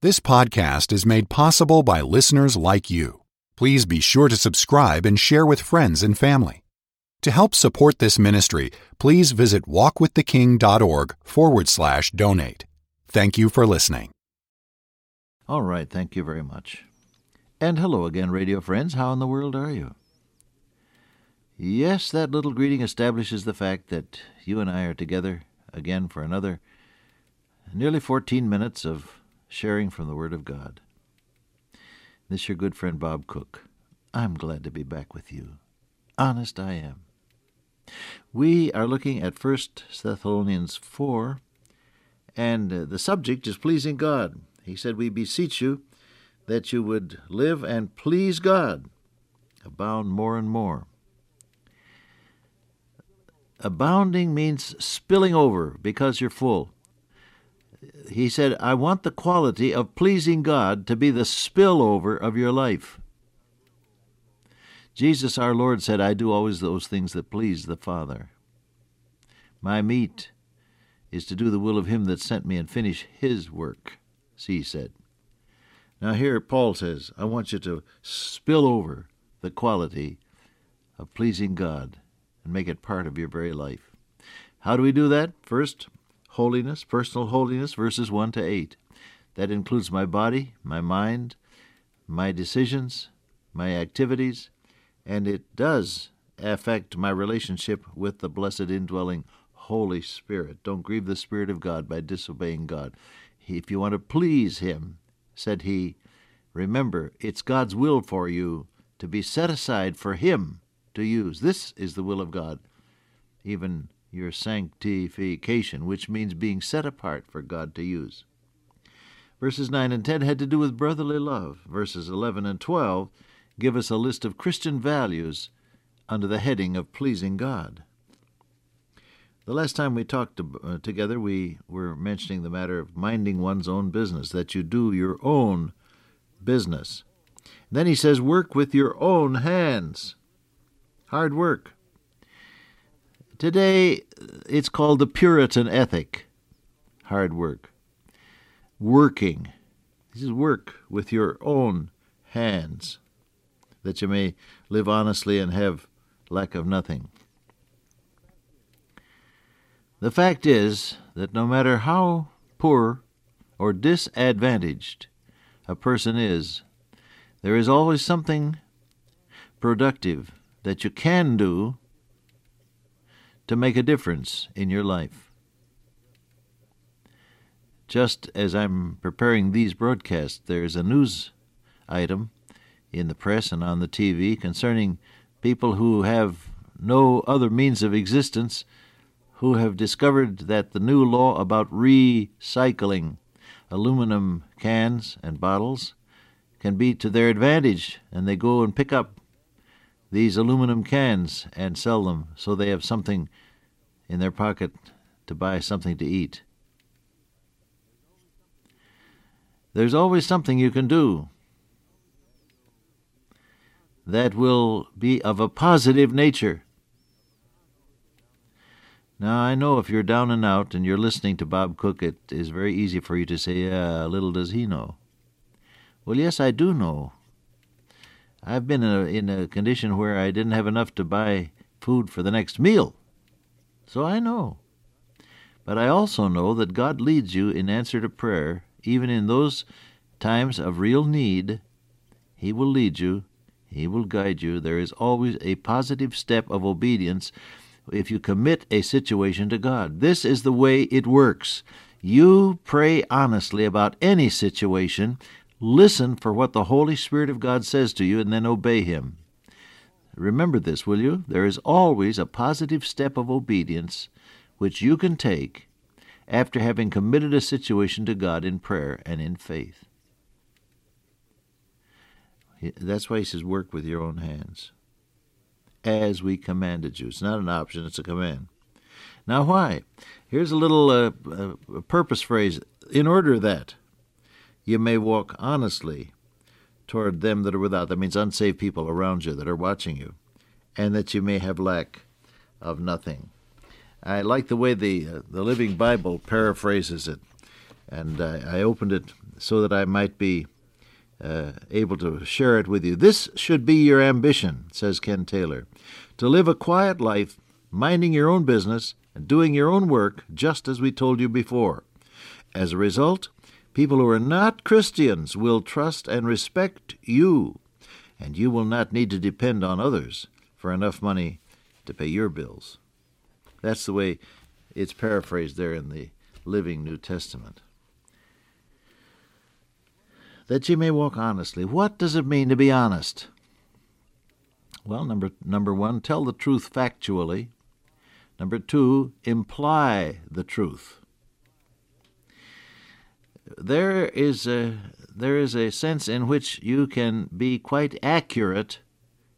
This podcast is made possible by listeners like you. Please be sure to subscribe and share with friends and family. To help support this ministry, please visit walkwiththeking.org forward slash donate. Thank you for listening. All right, thank you very much. And hello again, radio friends. How in the world are you? Yes, that little greeting establishes the fact that you and I are together again for another nearly 14 minutes of sharing from the Word of God. This your good friend Bob Cook. I'm glad to be back with you. Honest I am. We are looking at 1 Thessalonians 4, and uh, the subject is pleasing God. He said, We beseech you that you would live and please God, abound more and more. Abounding means spilling over because you're full. He said, I want the quality of pleasing God to be the spillover of your life. Jesus our Lord said, I do always those things that please the Father. My meat is to do the will of him that sent me and finish his work, he said. Now here Paul says, I want you to spill over the quality of pleasing God and make it part of your very life. How do we do that? First, holiness, personal holiness, verses 1 to 8. That includes my body, my mind, my decisions, my activities, and it does affect my relationship with the blessed indwelling Holy Spirit. Don't grieve the Spirit of God by disobeying God. If you want to please Him, said he, remember it's God's will for you to be set aside for Him to use. This is the will of God, even your sanctification, which means being set apart for God to use. Verses 9 and 10 had to do with brotherly love. Verses 11 and 12 give us a list of Christian values under the heading of pleasing God. The last time we talked to, uh, together, we were mentioning the matter of minding one's own business, that you do your own business. Then he says, work with your own hands. Hard work. Today, it's called the Puritan ethic hard work. Working. This is work with your own hands that you may live honestly and have lack of nothing. The fact is that no matter how poor or disadvantaged a person is, there is always something productive that you can do to make a difference in your life. Just as I'm preparing these broadcasts, there's a news item in the press and on the TV concerning people who have no other means of existence who have discovered that the new law about recycling aluminum cans and bottles can be to their advantage, and they go and pick up these aluminum cans and sell them so they have something in their pocket to buy something to eat. There's always something you can do that will be of a positive nature. Now, I know if you're down and out and you're listening to Bob Cook, it is very easy for you to say, yeah, little does he know. Well, yes, I do know. I've been in a, in a condition where I didn't have enough to buy food for the next meal. So I know. But I also know that God leads you in answer to prayer, even in those times of real need. He will lead you he will guide you. There is always a positive step of obedience if you commit a situation to God. This is the way it works. You pray honestly about any situation, listen for what the Holy Spirit of God says to you, and then obey Him. Remember this, will you? There is always a positive step of obedience which you can take after having committed a situation to God in prayer and in faith. That's why he says, work with your own hands. As we commanded you. It's not an option, it's a command. Now, why? Here's a little uh, uh, purpose phrase. In order that you may walk honestly toward them that are without. That means unsaved people around you that are watching you, and that you may have lack of nothing. I like the way the uh, the Living Bible paraphrases it, and I opened it so that I might be uh, able to share it with you. This should be your ambition, says Ken Taylor, to live a quiet life, minding your own business and doing your own work, just as we told you before. As a result, people who are not Christians will trust and respect you, and you will not need to depend on others for enough money to pay your bills. That's the way it's paraphrased there in the Living New Testament that ye may walk honestly. What does it mean to be honest? Well, number number 1, tell the truth factually. Number 2, imply the truth. There is a there is a sense in which you can be quite accurate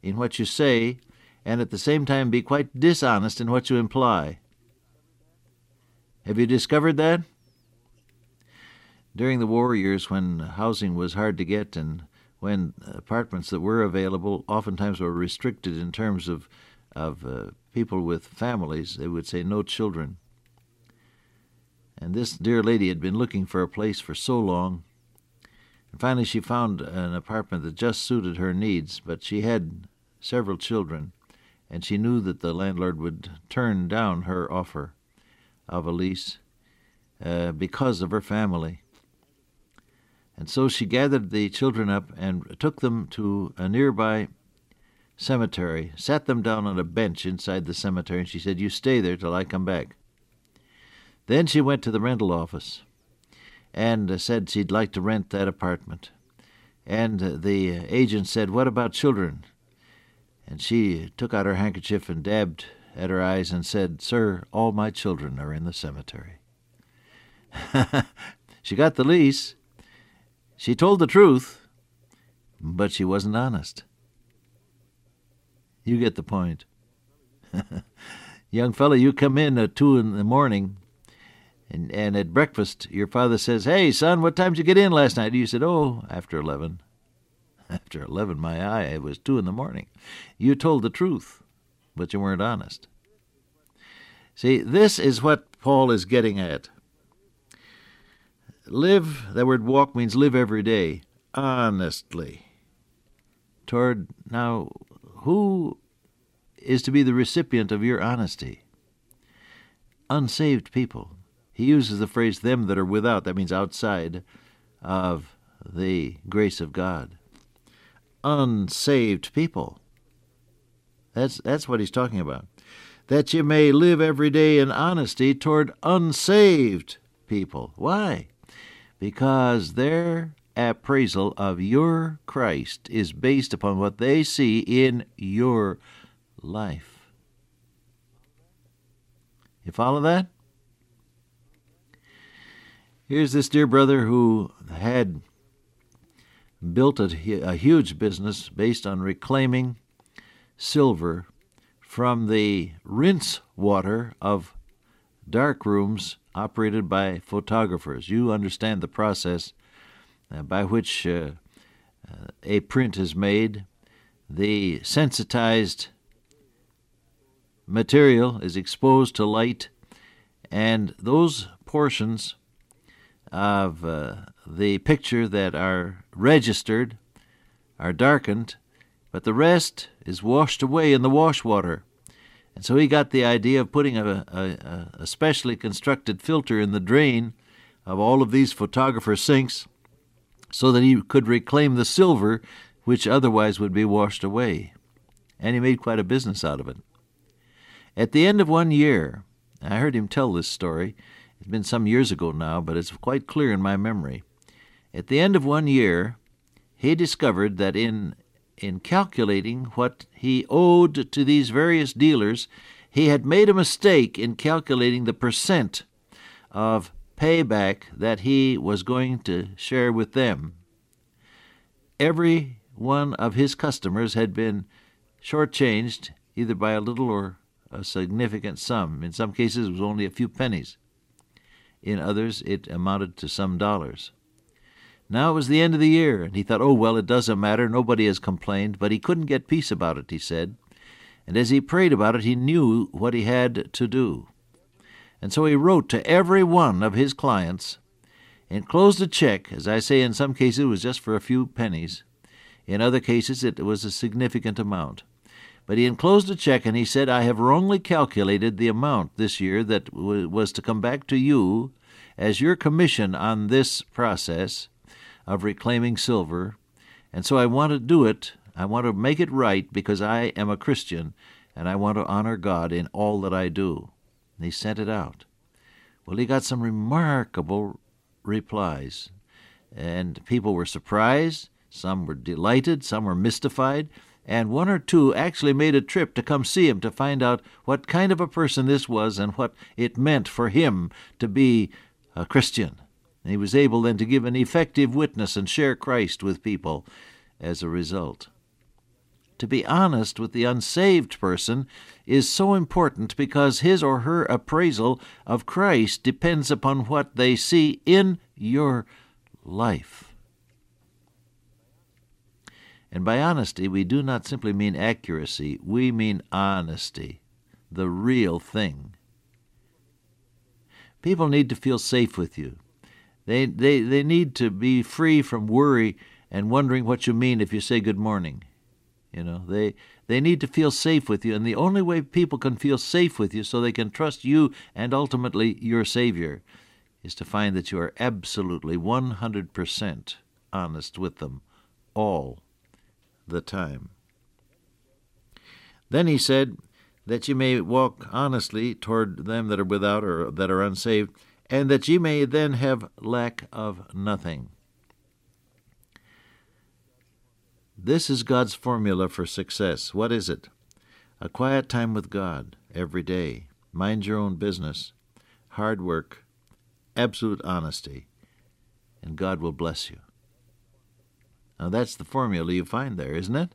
in what you say and at the same time be quite dishonest in what you imply. Have you discovered that? during the war years when housing was hard to get and when apartments that were available oftentimes were restricted in terms of of uh, people with families, they would say no children. And this dear lady had been looking for a place for so long. And finally, she found an apartment that just suited her needs, but she had several children, and she knew that the landlord would turn down her offer of a lease uh, because of her family. And so she gathered the children up and took them to a nearby cemetery, sat them down on a bench inside the cemetery, and she said, You stay there till I come back. Then she went to the rental office and uh, said she'd like to rent that apartment. And uh, the uh, agent said, What about children? And she took out her handkerchief and dabbed at her eyes and said, Sir, all my children are in the cemetery. she got the lease, she told the truth, but she wasn't honest. You get the point. Young fellow, you come in at two in the morning, and, and at breakfast your father says, Hey, son, what time did you get in last night? You said, Oh, after 11. After 11, my eye, it was 2 in the morning. You told the truth, but you weren't honest. See, this is what Paul is getting at. Live, that word walk means live every day, honestly. Toward, now, who is to be the recipient of your honesty? Unsaved people. He uses the phrase, them that are without, that means outside of the grace of God. Unsaved people. That's, that's what he's talking about. That you may live every day in honesty toward unsaved people. Why? because their appraisal of your Christ is based upon what they see in your life. You follow that? Here's this dear brother who had built a, a huge business based on reclaiming silver from the rinse water of dark rooms operated by photographers. You understand the process uh, by which uh, uh, a print is made. The sensitized material is exposed to light, and those portions of uh, the picture that are registered are darkened, but the rest is washed away in the wash water. And so he got the idea of putting a, a, a specially constructed filter in the drain of all of these photographer sinks so that he could reclaim the silver which otherwise would be washed away. And he made quite a business out of it. At the end of one year, I heard him tell this story. It's been some years ago now, but it's quite clear in my memory. At the end of one year, he discovered that in in calculating what he owed to these various dealers, he had made a mistake in calculating the percent of payback that he was going to share with them. Every one of his customers had been shortchanged either by a little or a significant sum. In some cases, it was only a few pennies. In others, it amounted to some dollars. Now it was the end of the year, and he thought, oh, well, it doesn't matter. Nobody has complained. But he couldn't get peace about it, he said. And as he prayed about it, he knew what he had to do. And so he wrote to every one of his clients enclosed a check. As I say, in some cases it was just for a few pennies. In other cases it was a significant amount. But he enclosed a check and he said, I have wrongly calculated the amount this year that w- was to come back to you as your commission on this process of reclaiming silver. And so I want to do it. I want to make it right because I am a Christian and I want to honor God in all that I do. And he sent it out. Well, he got some remarkable replies. And people were surprised, some were delighted, some were mystified, and one or two actually made a trip to come see him to find out what kind of a person this was and what it meant for him to be a Christian. He was able then to give an effective witness and share Christ with people as a result. To be honest with the unsaved person is so important because his or her appraisal of Christ depends upon what they see in your life. And by honesty, we do not simply mean accuracy, we mean honesty, the real thing. People need to feel safe with you. They, they, they need to be free from worry and wondering what you mean if you say good morning. You know, they they need to feel safe with you, and the only way people can feel safe with you so they can trust you and ultimately your Savior is to find that you are absolutely 100% honest with them all the time. Then he said that ye may walk honestly toward them that are without or that are unsaved, and that ye may then have lack of nothing. This is God's formula for success. What is it? A quiet time with God every day, mind your own business, hard work, absolute honesty, and God will bless you. Now, that's the formula you find there, isn't it?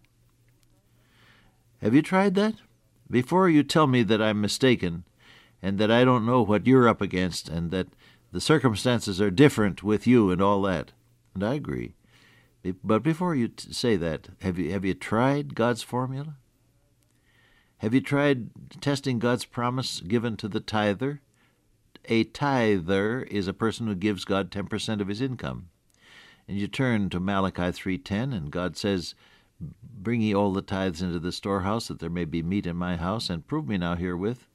Have you tried that? Before you tell me that I'm mistaken and that I don't know what you're up against and that the circumstances are different with you and all that, and I agree. But before you t- say that, have you have you tried God's formula? Have you tried testing God's promise given to the tither? A tither is a person who gives God 10% of his income. And you turn to Malachi 3:10 and God says, "Bring ye all the tithes into the storehouse that there may be meat in my house, and prove me now herewith."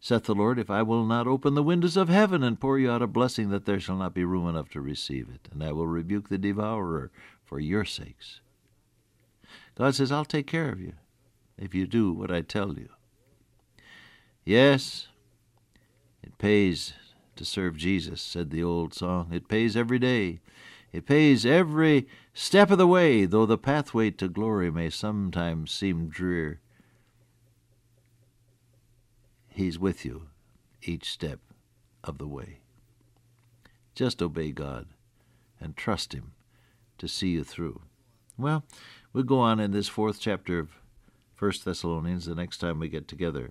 Saith the Lord, if I will not open the windows of heaven and pour you out a blessing, that there shall not be room enough to receive it, and I will rebuke the devourer for your sakes. God says, I'll take care of you if you do what I tell you. Yes, it pays to serve Jesus, said the old song. It pays every day. It pays every step of the way, though the pathway to glory may sometimes seem drear. He's with you each step of the way. Just obey God and trust Him to see you through. Well, we'll go on in this fourth chapter of First Thessalonians the next time we get together.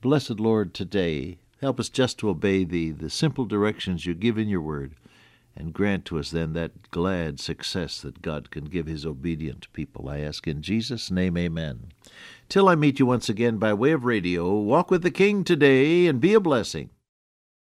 Blessed Lord, today, help us just to obey Thee, the simple directions you give in your word, and grant to us then that glad success that God can give His obedient people. I ask in Jesus' name, amen. Till I meet you once again by way of radio, walk with the King today and be a blessing.